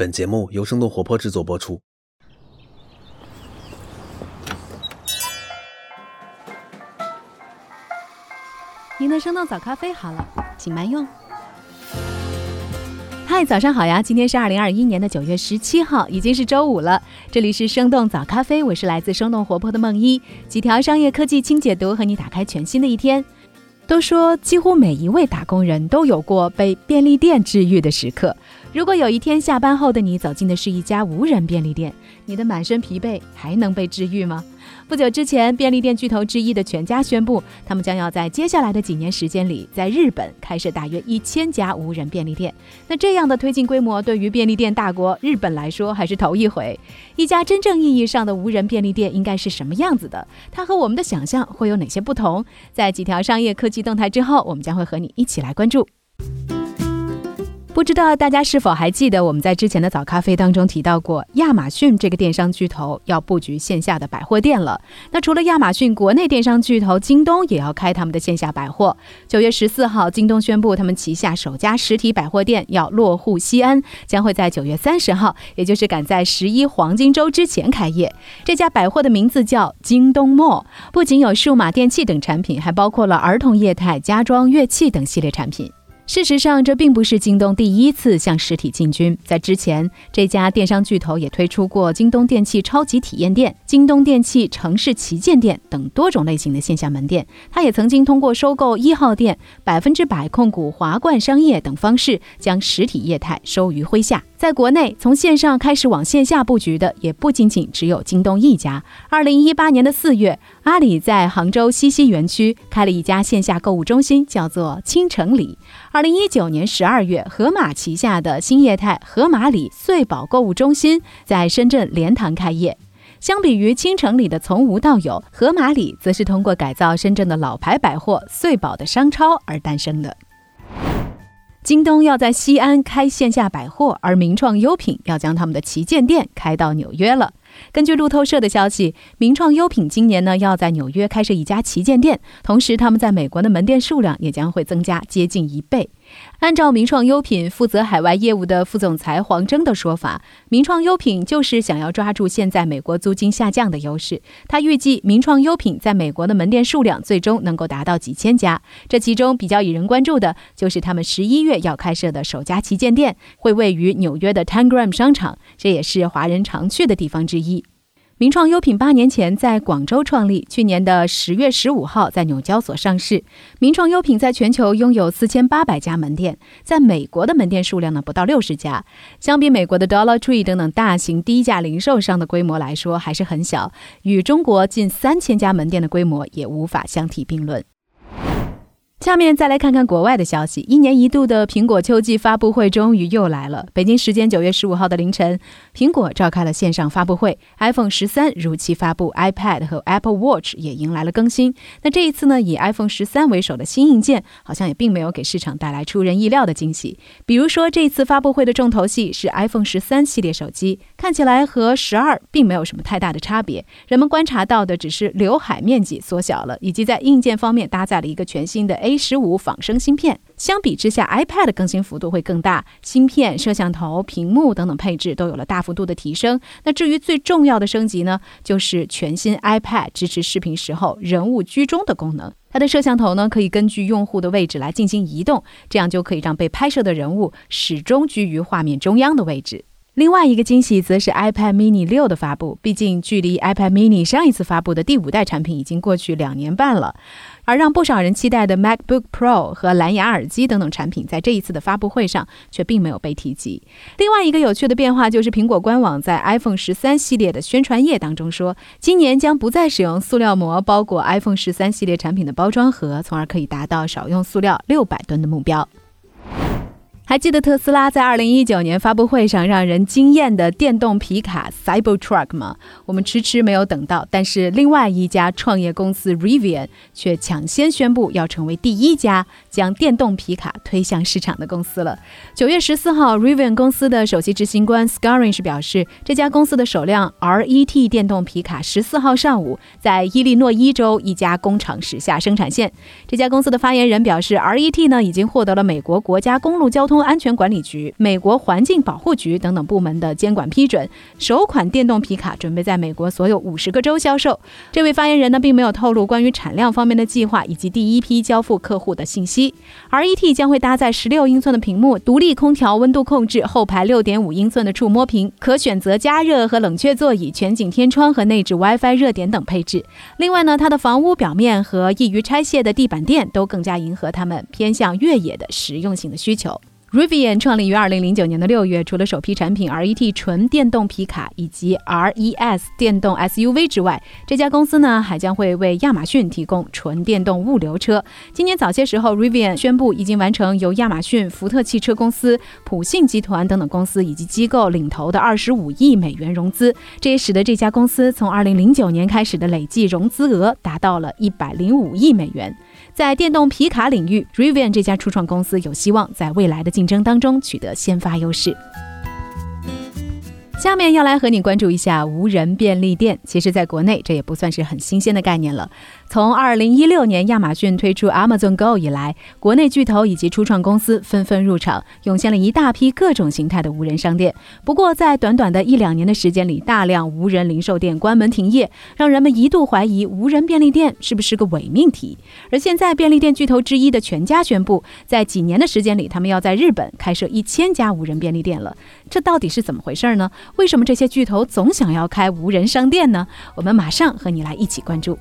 本节目由生动活泼制作播出。您的生动早咖啡好了，请慢用。嗨，早上好呀！今天是二零二一年的九月十七号，已经是周五了。这里是生动早咖啡，我是来自生动活泼的梦一，几条商业科技轻解读，和你打开全新的一天。都说几乎每一位打工人都有过被便利店治愈的时刻。如果有一天下班后的你走进的是一家无人便利店，你的满身疲惫还能被治愈吗？不久之前，便利店巨头之一的全家宣布，他们将要在接下来的几年时间里，在日本开设大约一千家无人便利店。那这样的推进规模，对于便利店大国日本来说还是头一回。一家真正意义上的无人便利店应该是什么样子的？它和我们的想象会有哪些不同？在几条商业科技动态之后，我们将会和你一起来关注。不知道大家是否还记得，我们在之前的早咖啡当中提到过，亚马逊这个电商巨头要布局线下的百货店了。那除了亚马逊，国内电商巨头京东也要开他们的线下百货。九月十四号，京东宣布他们旗下首家实体百货店要落户西安，将会在九月三十号，也就是赶在十一黄金周之前开业。这家百货的名字叫京东 Mall，不仅有数码电器等产品，还包括了儿童业态、家装、乐器等系列产品。事实上，这并不是京东第一次向实体进军。在之前，这家电商巨头也推出过京东电器超级体验店、京东电器城市旗舰店等多种类型的线下门店。它也曾经通过收购一号店、百分之百控股华冠商业等方式，将实体业态收于麾下。在国内，从线上开始往线下布局的，也不仅仅只有京东一家。二零一八年的四月，阿里在杭州西溪园区开了一家线下购物中心，叫做青城里。二零一九年十二月，盒马旗下的新业态盒马里穗宝购物中心在深圳莲塘开业。相比于青城里的从无到有，盒马里则是通过改造深圳的老牌百货穗宝的商超而诞生的。京东要在西安开线下百货，而名创优品要将他们的旗舰店开到纽约了。根据路透社的消息，名创优品今年呢要在纽约开设一家旗舰店，同时他们在美国的门店数量也将会增加接近一倍。按照名创优品负责海外业务的副总裁黄峥的说法，名创优品就是想要抓住现在美国租金下降的优势。他预计名创优品在美国的门店数量最终能够达到几千家。这其中比较引人关注的就是他们十一月要开设的首家旗舰店，会位于纽约的 Tangram 商场，这也是华人常去的地方之一。名创优品八年前在广州创立，去年的十月十五号在纽交所上市。名创优品在全球拥有四千八百家门店，在美国的门店数量呢不到六十家。相比美国的 Dollar Tree 等等大型低价零售商的规模来说，还是很小，与中国近三千家门店的规模也无法相提并论。下面再来看看国外的消息。一年一度的苹果秋季发布会终于又来了。北京时间九月十五号的凌晨，苹果召开了线上发布会，iPhone 十三如期发布，iPad 和 Apple Watch 也迎来了更新。那这一次呢，以 iPhone 十三为首的新硬件好像也并没有给市场带来出人意料的惊喜。比如说，这次发布会的重头戏是 iPhone 十三系列手机，看起来和十二并没有什么太大的差别。人们观察到的只是刘海面积缩小了，以及在硬件方面搭载了一个全新的 A。A 十五仿生芯片，相比之下，iPad 更新幅度会更大，芯片、摄像头、屏幕等等配置都有了大幅度的提升。那至于最重要的升级呢，就是全新 iPad 支持视频时候人物居中的功能。它的摄像头呢，可以根据用户的位置来进行移动，这样就可以让被拍摄的人物始终居于画面中央的位置。另外一个惊喜则是 iPad Mini 六的发布，毕竟距离 iPad Mini 上一次发布的第五代产品已经过去两年半了。而让不少人期待的 MacBook Pro 和蓝牙耳机等等产品，在这一次的发布会上却并没有被提及。另外一个有趣的变化就是，苹果官网在 iPhone 十三系列的宣传页当中说，今年将不再使用塑料膜包裹 iPhone 十三系列产品的包装盒，从而可以达到少用塑料六百吨的目标。还记得特斯拉在二零一九年发布会上让人惊艳的电动皮卡 Cybertruck 吗？我们迟迟没有等到，但是另外一家创业公司 Rivian 却抢先宣布要成为第一家将电动皮卡推向市场的公司了。九月十四号，Rivian 公司的首席执行官 Scaringe 表示，这家公司的首辆 RET 电动皮卡十四号上午在伊利诺伊州一家工厂驶下生产线。这家公司的发言人表示，RET 呢已经获得了美国国家公路交通安全管理局、美国环境保护局等等部门的监管批准，首款电动皮卡准备在美国所有五十个州销售。这位发言人呢，并没有透露关于产量方面的计划以及第一批交付客户的信息。RET 将会搭载十六英寸的屏幕、独立空调温度控制、后排六点五英寸的触摸屏、可选择加热和冷却座椅、全景天窗和内置 WiFi 热点等配置。另外呢，它的房屋表面和易于拆卸的地板垫都更加迎合他们偏向越野的实用性的需求。Rivian 创立于二零零九年的六月，除了首批产品 RET 纯电动皮卡以及 RES 电动 SUV 之外，这家公司呢还将会为亚马逊提供纯电动物流车。今年早些时候，Rivian 宣布已经完成由亚马逊、福特汽车公司、普信集团等等公司以及机构领投的二十五亿美元融资，这也使得这家公司从二零零九年开始的累计融资额达到了一百零五亿美元。在电动皮卡领域，Rivian 这家初创公司有希望在未来的竞争当中取得先发优势。下面要来和你关注一下无人便利店。其实，在国内这也不算是很新鲜的概念了。从二零一六年亚马逊推出 Amazon Go 以来，国内巨头以及初创公司纷纷入场，涌现了一大批各种形态的无人商店。不过，在短短的一两年的时间里，大量无人零售店关门停业，让人们一度怀疑无人便利店是不是个伪命题。而现在，便利店巨头之一的全家宣布，在几年的时间里，他们要在日本开设一千家无人便利店了。这到底是怎么回事呢？为什么这些巨头总想要开无人商店呢？我们马上和你来一起关注。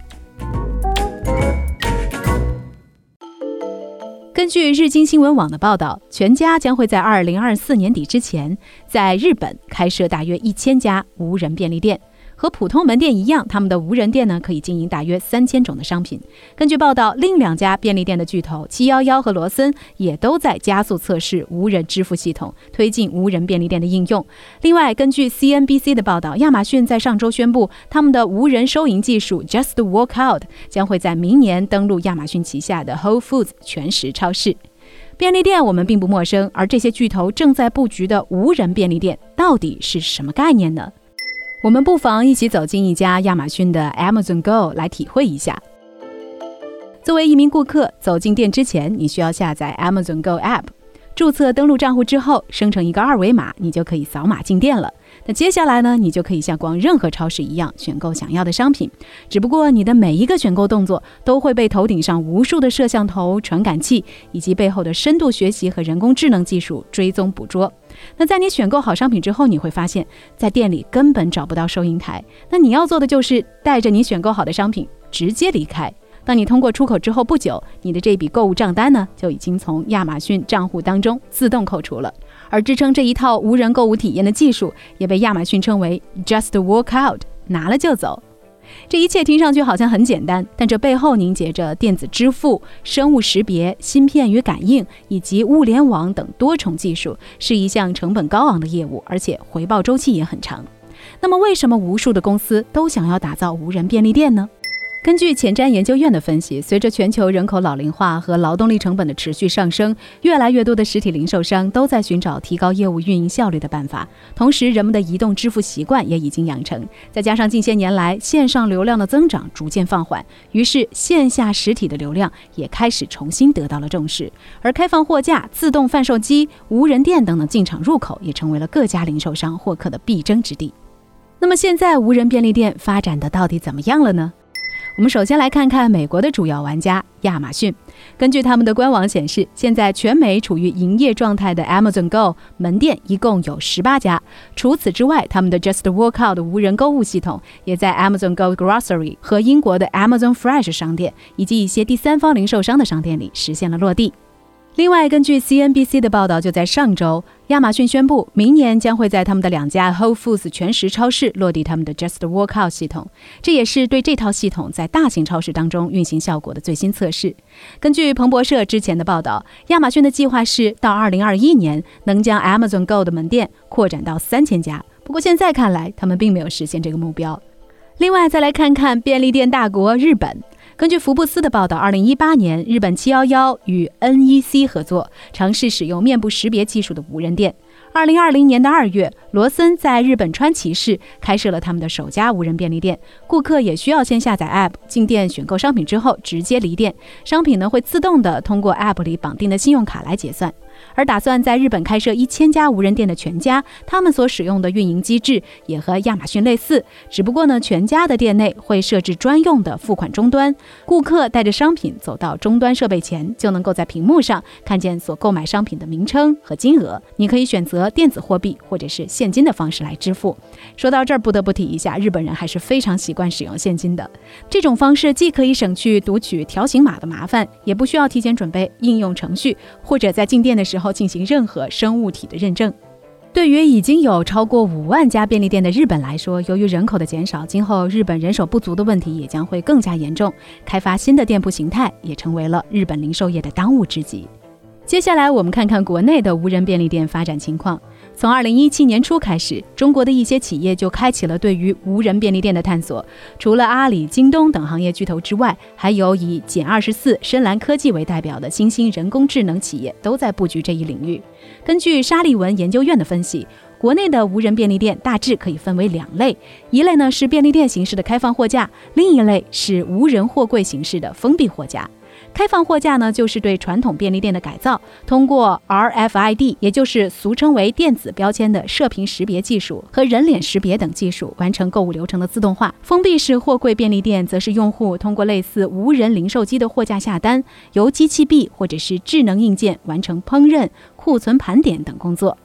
根据日经新闻网的报道，全家将会在二零二四年底之前，在日本开设大约一千家无人便利店。和普通门店一样，他们的无人店呢可以经营大约三千种的商品。根据报道，另两家便利店的巨头七幺幺和罗森也都在加速测试无人支付系统，推进无人便利店的应用。另外，根据 CNBC 的报道，亚马逊在上周宣布，他们的无人收银技术 Just Walk Out 将会在明年登陆亚马逊旗下的 Whole Foods 全食超市。便利店我们并不陌生，而这些巨头正在布局的无人便利店到底是什么概念呢？我们不妨一起走进一家亚马逊的 Amazon Go 来体会一下。作为一名顾客，走进店之前，你需要下载 Amazon Go App，注册登录账户之后，生成一个二维码，你就可以扫码进店了。那接下来呢，你就可以像逛任何超市一样选购想要的商品。只不过你的每一个选购动作都会被头顶上无数的摄像头、传感器以及背后的深度学习和人工智能技术追踪捕捉。那在你选购好商品之后，你会发现在店里根本找不到收银台。那你要做的就是带着你选购好的商品直接离开。当你通过出口之后不久，你的这笔购物账单呢就已经从亚马逊账户当中自动扣除了。而支撑这一套无人购物体验的技术，也被亚马逊称为 “Just Walk Out”，拿了就走。这一切听上去好像很简单，但这背后凝结着电子支付、生物识别、芯片与感应以及物联网等多重技术，是一项成本高昂的业务，而且回报周期也很长。那么，为什么无数的公司都想要打造无人便利店呢？根据前瞻研究院的分析，随着全球人口老龄化和劳动力成本的持续上升，越来越多的实体零售商都在寻找提高业务运营效率的办法。同时，人们的移动支付习惯也已经养成，再加上近些年来线上流量的增长逐渐放缓，于是线下实体的流量也开始重新得到了重视。而开放货架、自动贩售机、无人店等等进场入口，也成为了各家零售商获客的必争之地。那么，现在无人便利店发展的到底怎么样了呢？我们首先来看看美国的主要玩家亚马逊。根据他们的官网显示，现在全美处于营业状态的 Amazon Go 门店一共有十八家。除此之外，他们的 Just Walk Out 无人购物系统也在 Amazon Go Grocery 和英国的 Amazon Fresh 商店以及一些第三方零售商的商店里实现了落地。另外，根据 CNBC 的报道，就在上周，亚马逊宣布，明年将会在他们的两家 Whole Foods 全食超市落地他们的 Just Workout 系统。这也是对这套系统在大型超市当中运行效果的最新测试。根据彭博社之前的报道，亚马逊的计划是到2021年能将 Amazon Go 的门店扩展到三千家。不过现在看来，他们并没有实现这个目标。另外，再来看看便利店大国日本。根据福布斯的报道，二零一八年，日本七幺幺与 NEC 合作，尝试使用面部识别技术的无人店。二零二零年的二月，罗森在日本川崎市开设了他们的首家无人便利店。顾客也需要先下载 App，进店选购商品之后直接离店，商品呢会自动的通过 App 里绑定的信用卡来结算。而打算在日本开设一千家无人店的全家，他们所使用的运营机制也和亚马逊类似，只不过呢，全家的店内会设置专用的付款终端，顾客带着商品走到终端设备前，就能够在屏幕上看见所购买商品的名称和金额。你可以选择电子货币或者是现金的方式来支付。说到这儿，不得不提一下，日本人还是非常习惯使用现金的。这种方式既可以省去读取条形码的麻烦，也不需要提前准备应用程序，或者在进店的时候。进行任何生物体的认证。对于已经有超过五万家便利店的日本来说，由于人口的减少，今后日本人手不足的问题也将会更加严重。开发新的店铺形态也成为了日本零售业的当务之急。接下来，我们看看国内的无人便利店发展情况。从二零一七年初开始，中国的一些企业就开启了对于无人便利店的探索。除了阿里、京东等行业巨头之外，还有以简二十四、深蓝科技为代表的新兴人工智能企业都在布局这一领域。根据沙利文研究院的分析，国内的无人便利店大致可以分为两类：一类呢是便利店形式的开放货架，另一类是无人货柜形式的封闭货架。开放货架呢，就是对传统便利店的改造，通过 RFID，也就是俗称为电子标签的射频识别技术和人脸识别等技术，完成购物流程的自动化。封闭式货柜便利店则是用户通过类似无人零售机的货架下单，由机器臂或者是智能硬件完成烹饪、库存盘点等工作。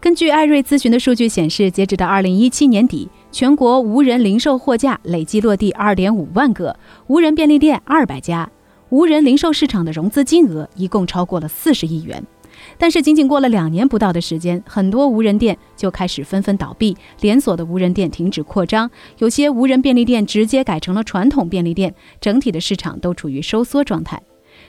根据艾瑞咨询的数据显示，截止到二零一七年底，全国无人零售货架累计落地二点五万个，无人便利店二百家。无人零售市场的融资金额一共超过了四十亿元，但是仅仅过了两年不到的时间，很多无人店就开始纷纷倒闭，连锁的无人店停止扩张，有些无人便利店直接改成了传统便利店，整体的市场都处于收缩状态。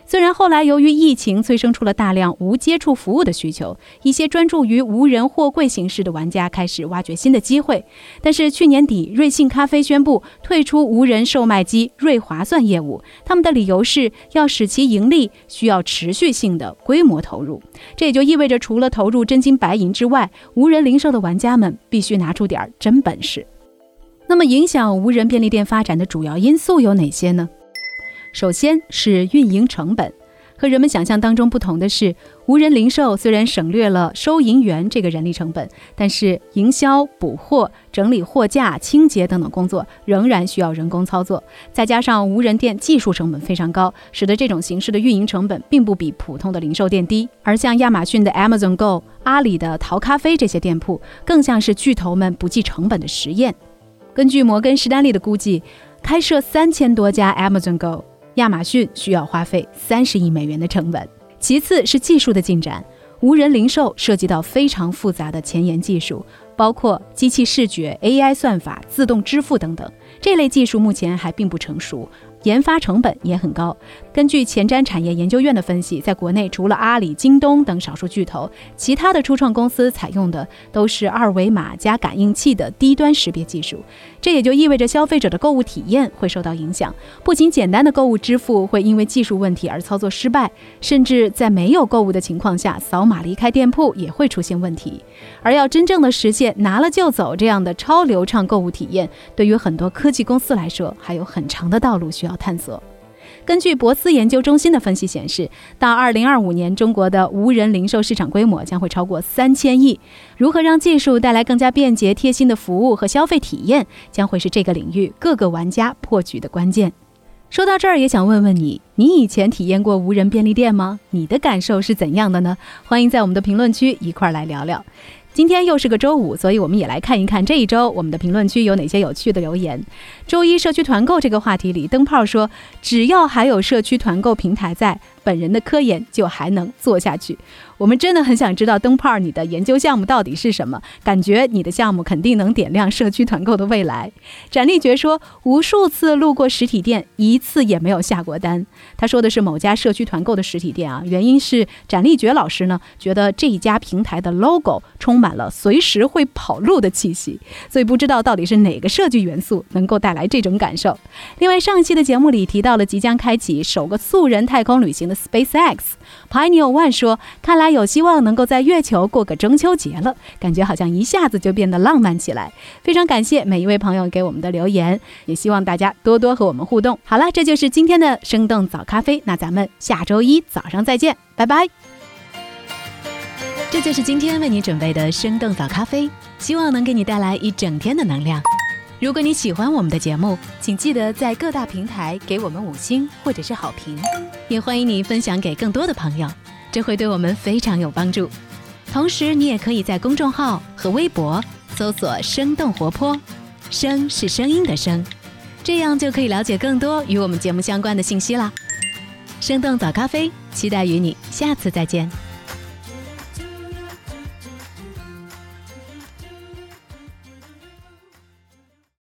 虽然后来由于疫情催生出了大量无接触服务的需求，一些专注于无人货柜形式的玩家开始挖掘新的机会，但是去年底，瑞幸咖啡宣布退出无人售卖机瑞划算业务。他们的理由是要使其盈利，需要持续性的规模投入。这也就意味着，除了投入真金白银之外，无人零售的玩家们必须拿出点真本事。那么，影响无人便利店发展的主要因素有哪些呢？首先是运营成本，和人们想象当中不同的是，无人零售虽然省略了收银员这个人力成本，但是营销、补货、整理货架、清洁等等工作仍然需要人工操作。再加上无人店技术成本非常高，使得这种形式的运营成本并不比普通的零售店低。而像亚马逊的 Amazon Go、阿里的淘咖啡这些店铺，更像是巨头们不计成本的实验。根据摩根士丹利的估计，开设三千多家 Amazon Go。亚马逊需要花费三十亿美元的成本。其次是技术的进展，无人零售涉及到非常复杂的前沿技术，包括机器视觉、AI 算法、自动支付等等。这类技术目前还并不成熟。研发成本也很高。根据前瞻产业研究院的分析，在国内除了阿里、京东等少数巨头，其他的初创公司采用的都是二维码加感应器的低端识别技术。这也就意味着消费者的购物体验会受到影响。不仅简单的购物支付会因为技术问题而操作失败，甚至在没有购物的情况下，扫码离开店铺也会出现问题。而要真正的实现拿了就走这样的超流畅购物体验，对于很多科技公司来说，还有很长的道路需要。探索。根据博思研究中心的分析显示，到二零二五年，中国的无人零售市场规模将会超过三千亿。如何让技术带来更加便捷、贴心的服务和消费体验，将会是这个领域各个玩家破局的关键。说到这儿，也想问问你，你以前体验过无人便利店吗？你的感受是怎样的呢？欢迎在我们的评论区一块儿来聊聊。今天又是个周五，所以我们也来看一看这一周我们的评论区有哪些有趣的留言。周一社区团购这个话题里，灯泡说：“只要还有社区团购平台在。”本人的科研就还能做下去，我们真的很想知道灯泡你的研究项目到底是什么？感觉你的项目肯定能点亮社区团购的未来。展立觉说，无数次路过实体店，一次也没有下过单。他说的是某家社区团购的实体店啊，原因是展立觉老师呢觉得这一家平台的 logo 充满了随时会跑路的气息，所以不知道到底是哪个设计元素能够带来这种感受。另外，上一期的节目里提到了即将开启首个素人太空旅行的 SpaceX Pioneer One 说：“看来有希望能够在月球过个中秋节了，感觉好像一下子就变得浪漫起来。”非常感谢每一位朋友给我们的留言，也希望大家多多和我们互动。好了，这就是今天的生动早咖啡，那咱们下周一早上再见，拜拜。这就是今天为你准备的生动早咖啡，希望能给你带来一整天的能量。如果你喜欢我们的节目，请记得在各大平台给我们五星或者是好评，也欢迎你分享给更多的朋友，这会对我们非常有帮助。同时，你也可以在公众号和微博搜索“生动活泼”，声是声音的声，这样就可以了解更多与我们节目相关的信息啦。生动早咖啡，期待与你下次再见。